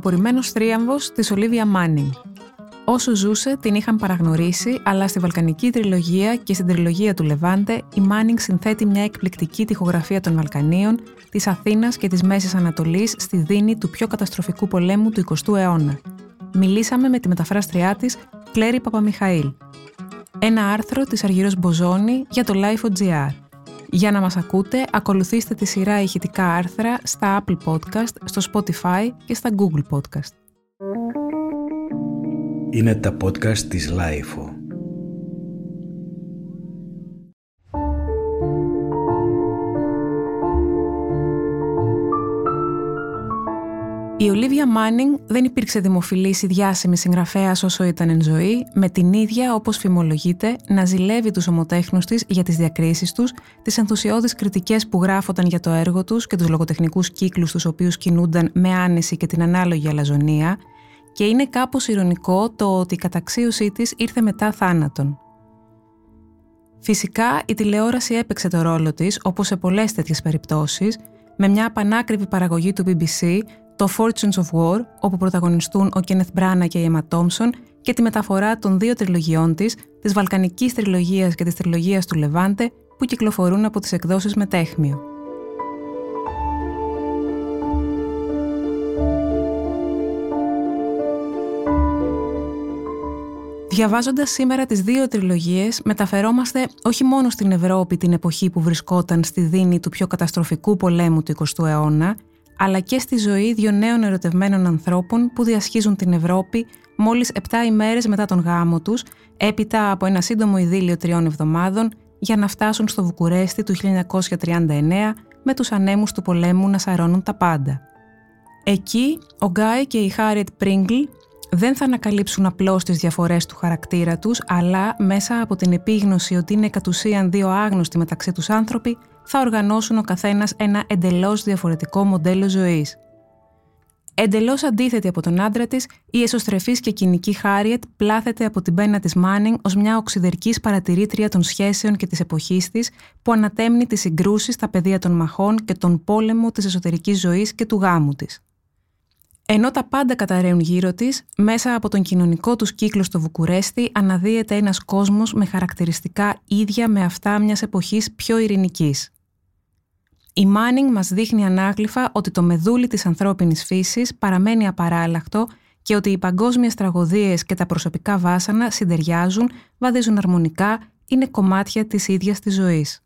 αργοπορημένος θρίαμβος της Ολίβια Μάνινγκ. Όσο ζούσε, την είχαν παραγνωρίσει, αλλά στη Βαλκανική τριλογία και στην τριλογία του Λεβάντε, η Μάνινγκ συνθέτει μια εκπληκτική τοιχογραφία των Βαλκανίων, της Αθήνας και της Μέσης Ανατολής στη δίνη του πιο καταστροφικού πολέμου του 20ου αιώνα. Μιλήσαμε με τη μεταφράστριά της, Κλέρι Παπαμιχαήλ. Ένα άρθρο της Αργυρό Μποζόνη για το Life.gr. Για να μας ακούτε, ακολουθήστε τη σειρά ηχητικά άρθρα στα Apple Podcast, στο Spotify και στα Google Podcast. Είναι τα podcast της Lifeo. Η Ολίβια Μάνινγκ δεν υπήρξε δημοφιλής ή διάσημη συγγραφέας όσο ήταν εν ζωή, με την ίδια, όπως φημολογείται, να ζηλεύει τους ομοτέχνους της για τις διακρίσεις τους, τις ενθουσιώδεις κριτικές που γράφονταν για το έργο τους και τους λογοτεχνικούς κύκλους τους οποίους κινούνταν με άνεση και την ανάλογη αλαζονία, και είναι κάπως ηρωνικό το ότι η καταξίωσή της ήρθε μετά θάνατον. Φυσικά, η τηλεόραση έπαιξε το ρόλο της, όπως σε πολλές τέτοιες περιπτώσεις, με μια απανάκριβη παραγωγή του BBC, το Fortunes of War, όπου πρωταγωνιστούν ο Κένεθ Μπράνα και η Emma Thompson, και τη μεταφορά των δύο τριλογιών της, της Βαλκανικής τριλογίας και της τριλογίας του Λεβάντε, που κυκλοφορούν από τις εκδόσεις Μετέχμιο. Διαβάζοντας σήμερα τις δύο τριλογίες, μεταφερόμαστε όχι μόνο στην Ευρώπη την εποχή που βρισκόταν στη δίνη του πιο καταστροφικού πολέμου του 20ου αιώνα, αλλά και στη ζωή δύο νέων ερωτευμένων ανθρώπων που διασχίζουν την Ευρώπη μόλις 7 ημέρες μετά τον γάμο τους, έπειτα από ένα σύντομο ειδήλιο τριών εβδομάδων, για να φτάσουν στο Βουκουρέστι του 1939 με τους ανέμους του πολέμου να σαρώνουν τα πάντα. Εκεί, ο Γκάι και η Χάριετ Πρίγκλ δεν θα ανακαλύψουν απλώς τις διαφορές του χαρακτήρα τους, αλλά μέσα από την επίγνωση ότι είναι κατ' ουσίαν δύο άγνωστοι μεταξύ τους άνθρωποι, θα οργανώσουν ο καθένας ένα εντελώς διαφορετικό μοντέλο ζωής. Εντελώς αντίθετη από τον άντρα της, η εσωστρεφής και κοινική Χάριετ πλάθεται από την πένα της Μάνινγκ ως μια οξυδερκής παρατηρήτρια των σχέσεων και της εποχής της, που ανατέμνει τις συγκρούσεις στα πεδία των μαχών και τον πόλεμο της εσωτερικής ζωής και του γάμου της. Ενώ τα πάντα καταραίουν γύρω της, μέσα από τον κοινωνικό τους κύκλο στο Βουκουρέστι αναδύεται ένας κόσμος με χαρακτηριστικά ίδια με αυτά μιας εποχής πιο ειρηνικής. Η Μάνινγκ μας δείχνει ανάγλυφα ότι το μεδούλι της ανθρώπινης φύσης παραμένει απαράλλαχτο και ότι οι παγκόσμιες τραγωδίες και τα προσωπικά βάσανα συντεριάζουν, βαδίζουν αρμονικά, είναι κομμάτια της ίδιας της ζωής.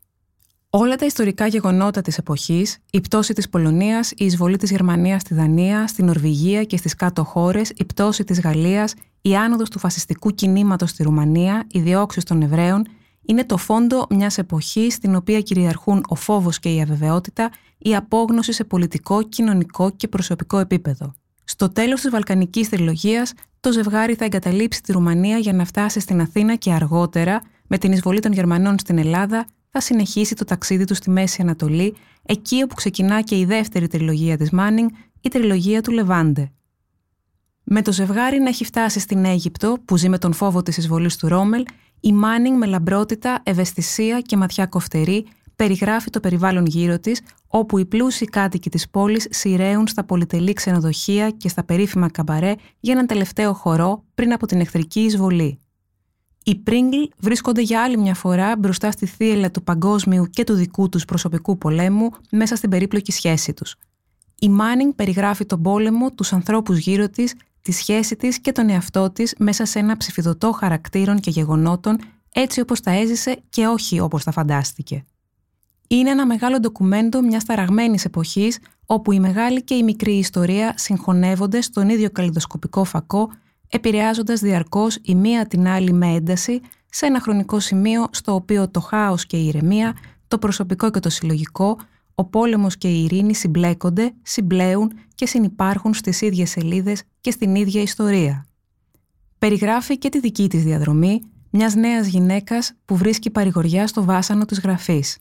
Όλα τα ιστορικά γεγονότα της εποχής, η πτώση της Πολωνίας, η εισβολή της Γερμανίας στη Δανία, στη Νορβηγία και στις κάτω χώρες, η πτώση της Γαλλίας, η άνοδος του φασιστικού κινήματος στη Ρουμανία, οι διώξει των Εβραίων, είναι το φόντο μιας εποχής στην οποία κυριαρχούν ο φόβος και η αβεβαιότητα, η απόγνωση σε πολιτικό, κοινωνικό και προσωπικό επίπεδο. Στο τέλος της Βαλκανικής Τριλογίας, το ζευγάρι θα εγκαταλείψει τη Ρουμανία για να φτάσει στην Αθήνα και αργότερα, με την εισβολή των Γερμανών στην Ελλάδα, θα συνεχίσει το ταξίδι τους στη Μέση Ανατολή, εκεί όπου ξεκινά και η δεύτερη τριλογία της Μάνινγκ, η τριλογία του Λεβάντε. Με το ζευγάρι να έχει φτάσει στην Αίγυπτο, που ζει με τον φόβο της εισβολής του Ρόμελ, η Μάνινγκ με λαμπρότητα, ευαισθησία και ματιά κοφτερή περιγράφει το περιβάλλον γύρω της, όπου οι πλούσιοι κάτοικοι της πόλης σειραίουν στα πολυτελή ξενοδοχεία και στα περίφημα καμπαρέ για έναν τελευταίο χορό πριν από την εχθρική εισβολή. Οι Πρίγκλ βρίσκονται για άλλη μια φορά μπροστά στη θύελα του παγκόσμιου και του δικού τους προσωπικού πολέμου μέσα στην περίπλοκη σχέση τους. Η Μάνινγκ περιγράφει τον πόλεμο, τους ανθρώπους γύρω της, τη σχέση της και τον εαυτό της μέσα σε ένα ψηφιδωτό χαρακτήρων και γεγονότων έτσι όπως τα έζησε και όχι όπως τα φαντάστηκε. Είναι ένα μεγάλο ντοκουμέντο μιας ταραγμένης εποχής όπου η μεγάλη και η μικρή ιστορία συγχωνεύονται στον ίδιο καλλιδοσκοπικό φακό επηρεάζοντας διαρκώς η μία την άλλη με ένταση σε ένα χρονικό σημείο στο οποίο το χάος και η ηρεμία, το προσωπικό και το συλλογικό, ο πόλεμος και η ειρήνη συμπλέκονται, συμπλέουν και συνυπάρχουν στις ίδιες σελίδες και στην ίδια ιστορία. Περιγράφει και τη δική της διαδρομή μιας νέας γυναίκας που βρίσκει παρηγοριά στο βάσανο της γραφής.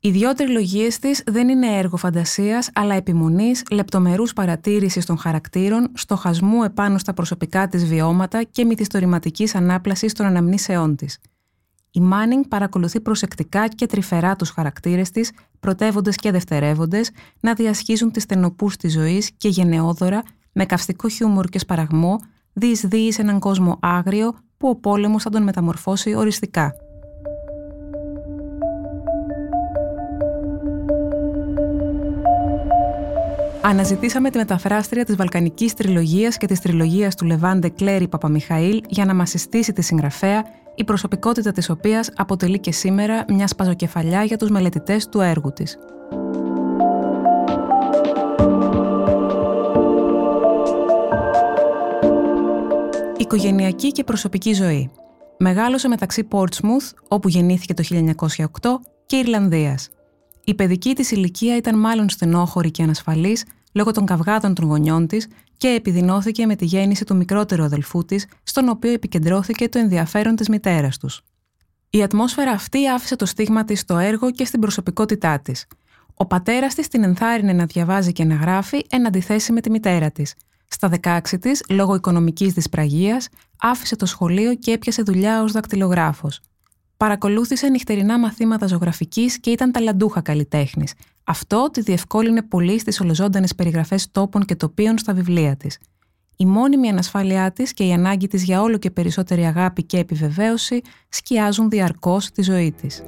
Οι δυο τριλογίες της δεν είναι έργο φαντασίας, αλλά επιμονής, λεπτομερούς παρατήρησης των χαρακτήρων, στοχασμού επάνω στα προσωπικά της βιώματα και μυθιστορηματικής ανάπλασης των αναμνήσεών της. Η Μάνινγκ παρακολουθεί προσεκτικά και τρυφερά τους χαρακτήρες της, πρωτεύοντες και δευτερεύοντες, να διασχίζουν τις στενοπού της ζωής και γενναιόδωρα, με καυστικό χιούμορ και σπαραγμό, διεισδύει σε έναν κόσμο άγριο που ο πόλεμος θα τον μεταμορφώσει οριστικά. Αναζητήσαμε τη μεταφράστρια της Βαλκανικής Τριλογίας και της Τριλογίας του Λεβάντε Κλέρι Παπαμιχαήλ για να μας συστήσει τη συγγραφέα, η προσωπικότητα της οποίας αποτελεί και σήμερα μια σπαζοκεφαλιά για τους μελετητές του έργου της. Οικογενειακή και προσωπική ζωή. Μεγάλωσε μεταξύ Portsmouth, όπου γεννήθηκε το 1908, και Ιρλανδίας. Η παιδική της ηλικία ήταν μάλλον στενόχωρη και ανασφαλής λόγω των καυγάδων των γονιών της και επιδεινώθηκε με τη γέννηση του μικρότερου αδελφού της, στον οποίο επικεντρώθηκε το ενδιαφέρον της μητέρας τους. Η ατμόσφαιρα αυτή άφησε το στίγμα της στο έργο και στην προσωπικότητά της. Ο πατέρας της την ενθάρρυνε να διαβάζει και να γράφει εν αντιθέσει με τη μητέρα της. Στα 16 της, λόγω οικονομικής δυσπραγίας, άφησε το σχολείο και έπιασε δουλειά ως δακτυλογράφος. Παρακολούθησε νυχτερινά μαθήματα ζωγραφικής και ήταν ταλαντούχα καλλιτέχνης. Αυτό τη διευκόλυνε πολύ στις ολοζώντανες περιγραφές τόπων και τοπίων στα βιβλία της. Η μόνιμη ανασφάλειά της και η ανάγκη της για όλο και περισσότερη αγάπη και επιβεβαίωση σκιάζουν διαρκώς τη ζωή της.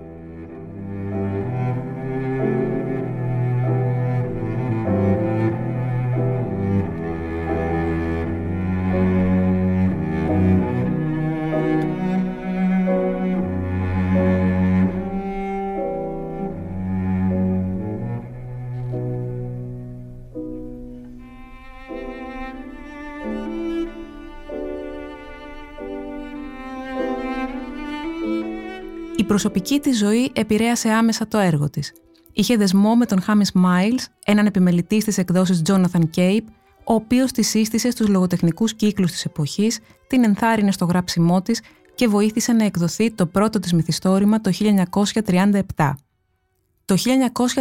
Προσωπική της ζωή επηρέασε άμεσα το έργο της. Είχε δεσμό με τον Χάμις Μάιλς, έναν επιμελητής στις εκδόσεις Jonathan Cape, ο οποίος τη σύστησε στους λογοτεχνικούς κύκλους της εποχής, την ενθάρρυνε στο γράψιμό της και βοήθησε να εκδοθεί το πρώτο της μυθιστόρημα το 1937. Το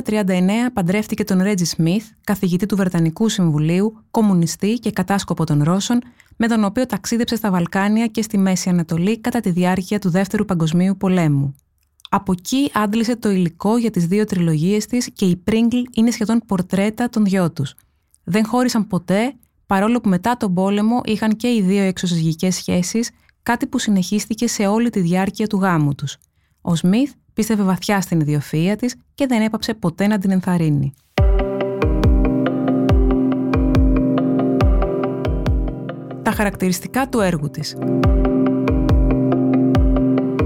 1939 παντρεύτηκε τον Ρέτζι Σμιθ, καθηγητή του Βρετανικού Συμβουλίου, κομμουνιστή και κατάσκοπο των Ρώσων, με τον οποίο ταξίδεψε στα Βαλκάνια και στη Μέση Ανατολή κατά τη διάρκεια του Δεύτερου Παγκοσμίου Πολέμου. Από εκεί άντλησε το υλικό για τις δύο τριλογίες της και η Πρίγκλ είναι σχεδόν πορτρέτα των δυο τους. Δεν χώρισαν ποτέ, παρόλο που μετά τον πόλεμο είχαν και οι δύο εξωσυζυγικές σχέσεις, κάτι που συνεχίστηκε σε όλη τη διάρκεια του γάμου τους. Ο Σμιθ πίστευε βαθιά στην ιδιοφυΐα της και δεν έπαψε ποτέ να την ενθαρρύνει. Τα χαρακτηριστικά του έργου της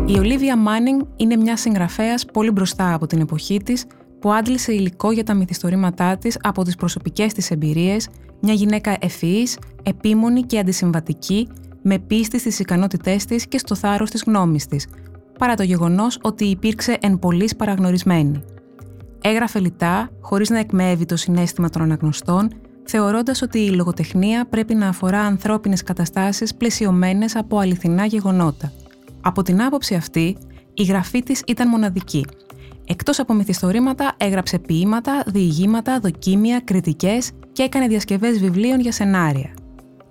Η Ολίβια Μάνινγκ είναι μια συγγραφέας πολύ μπροστά από την εποχή της που άντλησε υλικό για τα μυθιστορήματά της από τις προσωπικές της εμπειρίες, μια γυναίκα ευφυής, επίμονη και αντισυμβατική, με πίστη στις ικανότητές της και στο θάρρος της γνώμης της, παρά το γεγονός ότι υπήρξε εν πολλής παραγνωρισμένη. Έγραφε λιτά, χωρίς να εκμεύει το συνέστημα των αναγνωστών, θεωρώντας ότι η λογοτεχνία πρέπει να αφορά ανθρώπινες καταστάσεις πλαισιωμένες από αληθινά γεγονότα. Από την άποψη αυτή, η γραφή της ήταν μοναδική. Εκτός από μυθιστορήματα, έγραψε ποίηματα, διηγήματα, δοκίμια, κριτικές και έκανε διασκευές βιβλίων για σενάρια.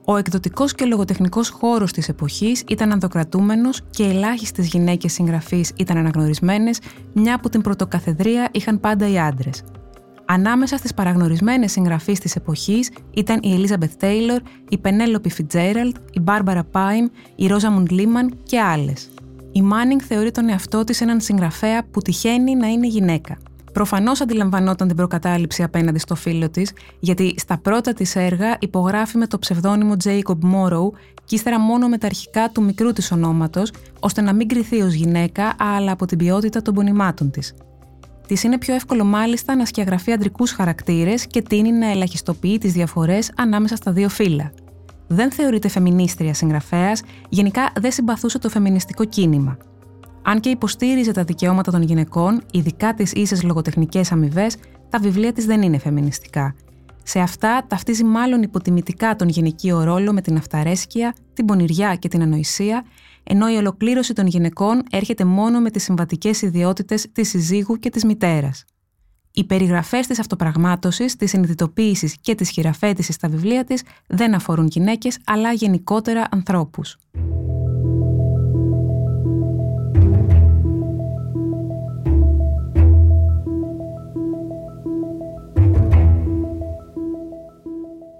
Ο εκδοτικός και λογοτεχνικός χώρος της εποχής ήταν ανδοκρατούμενος και ελάχιστες γυναίκες συγγραφείς ήταν αναγνωρισμένες, μια που την πρωτοκαθεδρία είχαν πάντα οι άντρες. Ανάμεσα στις παραγνωρισμένες συγγραφείς της εποχής ήταν η Elizabeth Τέιλορ, η Πενέλοπι Φιτζέραλτ, η Μπάρμπαρα Πάιμ, η Ρόζα Μουντ και άλλες. Η Μάνινγκ θεωρεί τον εαυτό της έναν συγγραφέα που τυχαίνει να είναι γυναίκα. Προφανώς αντιλαμβανόταν την προκατάληψη απέναντι στο φίλο της, γιατί στα πρώτα της έργα υπογράφει με το ψευδόνυμο Jacob Morrow και ύστερα μόνο με τα αρχικά του μικρού της ονόματος, ώστε να μην κριθεί ως γυναίκα, αλλά από την ποιότητα των πονημάτων της. Τη είναι πιο εύκολο μάλιστα να σκιαγραφεί αντρικούς χαρακτήρες και τίνει να ελαχιστοποιεί τις διαφορές ανάμεσα στα δύο φύλλα. Δεν θεωρείται φεμινίστρια συγγραφέας, γενικά δεν συμπαθούσε το φεμινιστικό κίνημα. Αν και υποστήριζε τα δικαιώματα των γυναικών, ειδικά τις ίσες λογοτεχνικές αμοιβές, τα βιβλία της δεν είναι φεμινιστικά. Σε αυτά ταυτίζει μάλλον υποτιμητικά τον γυναικείο ρόλο με την αυταρέσκεια, την πονηριά και την ανοησία, ενώ η ολοκλήρωση των γυναικών έρχεται μόνο με τις συμβατικές ιδιότητες της συζύγου και της μητέρας. Οι περιγραφές της αυτοπραγμάτωσης, της συνειδητοποίησης και της χειραφέτησης στα βιβλία της δεν αφορούν γυναίκες, αλλά γενικότερα ανθρώπους.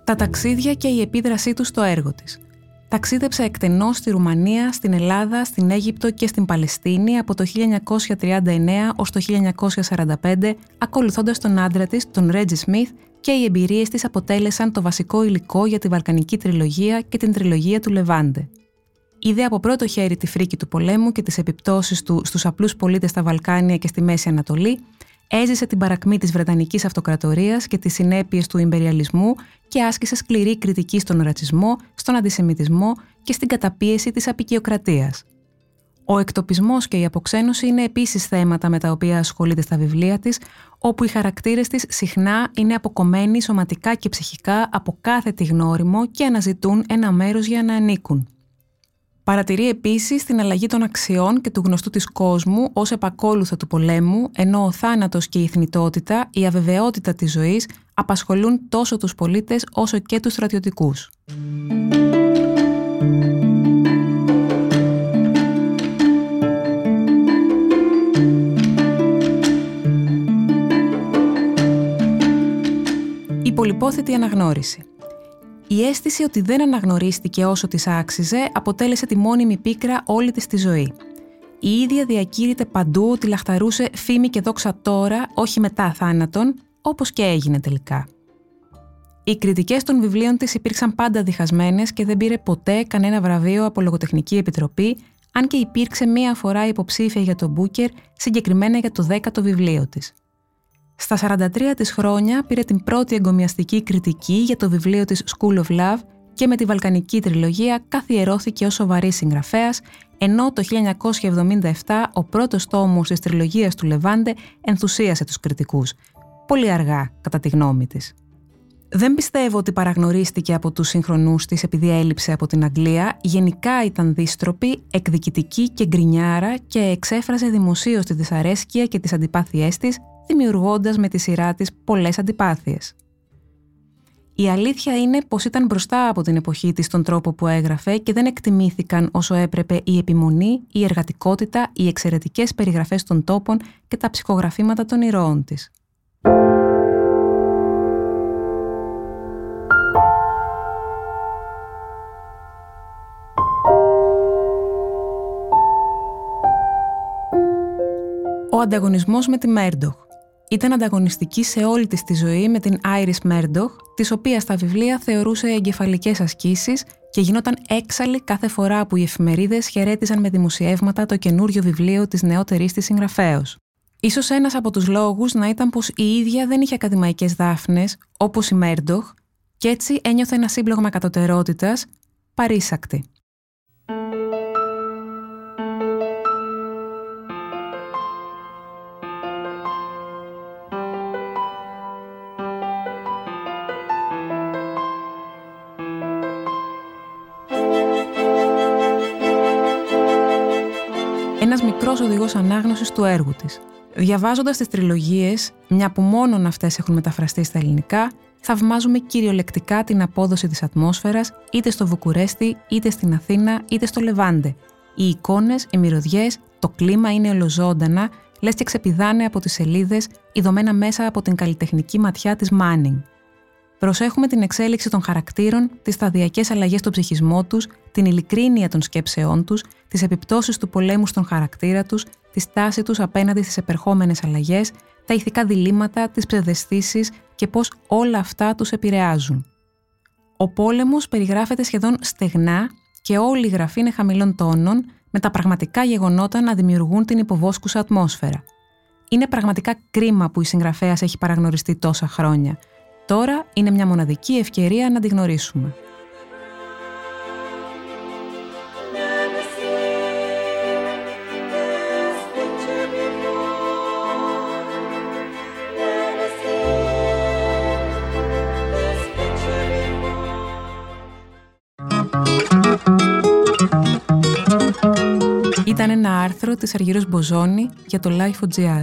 Τα ταξίδια και η επίδρασή τους στο έργο της. Ταξίδεψε εκτενώς στη Ρουμανία, στην Ελλάδα, στην Αίγυπτο και στην Παλαιστίνη από το 1939 ως το 1945, ακολουθώντας τον άντρα της, τον Ρέτζι Σμιθ, και οι εμπειρίες της αποτέλεσαν το βασικό υλικό για τη Βαλκανική τριλογία και την τριλογία του Λεβάντε. Είδε από πρώτο χέρι τη φρίκη του πολέμου και τις επιπτώσεις του στους απλούς πολίτες στα Βαλκάνια και στη Μέση Ανατολή, έζησε την παρακμή της Βρετανικής Αυτοκρατορίας και τις συνέπειες του ιμπεριαλισμού και άσκησε σκληρή κριτική στον ρατσισμό, στον αντισημιτισμό και στην καταπίεση της απεικιοκρατίας. Ο εκτοπισμός και η αποξένωση είναι επίσης θέματα με τα οποία ασχολείται στα βιβλία της, όπου οι χαρακτήρες της συχνά είναι αποκομμένοι σωματικά και ψυχικά από κάθε τη γνώριμο και αναζητούν ένα μέρος για να ανήκουν. Παρατηρεί επίσης την αλλαγή των αξιών και του γνωστού της κόσμου ως επακόλουθο του πολέμου, ενώ ο θάνατος και η θνητότητα, η αβεβαιότητα της ζωής απασχολούν τόσο τους πολίτες όσο και τους στρατιωτικούς. Η πολυπόθητη αναγνώριση. Η αίσθηση ότι δεν αναγνωρίστηκε όσο της άξιζε αποτέλεσε τη μόνιμη πίκρα όλη της της ζωή. Η ίδια διακήρυται παντού ότι λαχταρούσε φήμη και δόξα τώρα, όχι μετά θάνατον, όπως και έγινε τελικά. Οι κριτικές των βιβλίων της υπήρξαν πάντα διχασμένες και δεν πήρε ποτέ κανένα βραβείο από λογοτεχνική επιτροπή, αν και υπήρξε μία φορά υποψήφια για τον Μπούκερ, συγκεκριμένα για το δέκατο βιβλίο της. Στα 43 της χρόνια πήρε την πρώτη εγκομιαστική κριτική για το βιβλίο της School of Love και με τη Βαλκανική τριλογία καθιερώθηκε ως σοβαρής συγγραφέας, ενώ το 1977 ο πρώτος τόμος της τριλογίας του Λεβάντε ενθουσίασε τους κριτικούς. Πολύ αργά, κατά τη γνώμη της. Δεν πιστεύω ότι παραγνωρίστηκε από τους συγχρονούς της επειδή έλειψε από την Αγγλία. Γενικά ήταν δίστροπη, εκδικητική και γκρινιάρα και εξέφραζε δημοσίως τη δυσαρέσκεια και τις αντιπάθειές της δημιουργώντας με τη σειρά της πολλές αντιπάθειες. Η αλήθεια είναι πως ήταν μπροστά από την εποχή της στον τρόπο που έγραφε και δεν εκτιμήθηκαν όσο έπρεπε η επιμονή, η εργατικότητα, οι εξαιρετικές περιγραφές των τόπων και τα ψυχογραφήματα των ηρώων της. Ο ανταγωνισμός με τη Μέρντοχ ήταν ανταγωνιστική σε όλη της τη ζωή με την Iris Murdoch, της οποίας τα βιβλία θεωρούσε εγκεφαλικές ασκήσεις και γινόταν έξαλλη κάθε φορά που οι εφημερίδες χαιρέτιζαν με δημοσιεύματα το καινούριο βιβλίο της νεότερης της συγγραφέως. Ίσως ένας από τους λόγους να ήταν πως η ίδια δεν είχε ακαδημαϊκές δάφνες, όπως η Μέρντοχ, και έτσι ένιωθε ένα σύμπλογμα κατωτερότητας, παρήσακτη. Μικρός οδηγός ανάγνωσης του έργου της. Διαβάζοντας τις τριλογίες, μια που μόνον αυτές έχουν μεταφραστεί στα ελληνικά, θαυμάζουμε κυριολεκτικά την απόδοση της ατμόσφαιρας είτε στο Βουκουρέστι, είτε στην Αθήνα, είτε στο Λεβάντε. Οι εικόνες, οι μυρωδιές, το κλίμα είναι ολοζώντανα, λες και ξεπηδάνε από τις σελίδες, ειδωμένα μέσα από την καλλιτεχνική ματιά της Μάνινγκ. Προσέχουμε την εξέλιξη των χαρακτήρων, τις σταδιακές αλλαγές στον ψυχισμό τους, την ειλικρίνεια των σκέψεών τους, τις επιπτώσεις του πολέμου στον χαρακτήρα τους, τη στάση τους απέναντι στις επερχόμενες αλλαγές, τα ηθικά διλήμματα, τις ψευδεστήσεις και πώς όλα αυτά τους επηρεάζουν. Ο πόλεμος περιγράφεται σχεδόν στεγνά και όλη η γραφή είναι χαμηλών τόνων, με τα πραγματικά γεγονότα να δημιουργούν την υποβόσκουσα ατμόσφαιρα. Είναι πραγματικά κρίμα που η συγγραφέας έχει παραγνωριστεί τόσα χρόνια Τώρα είναι μια μοναδική ευκαιρία να τη γνωρίσουμε. Ήταν ένα άρθρο της Αργύρος Μποζόνη για το Life.gr.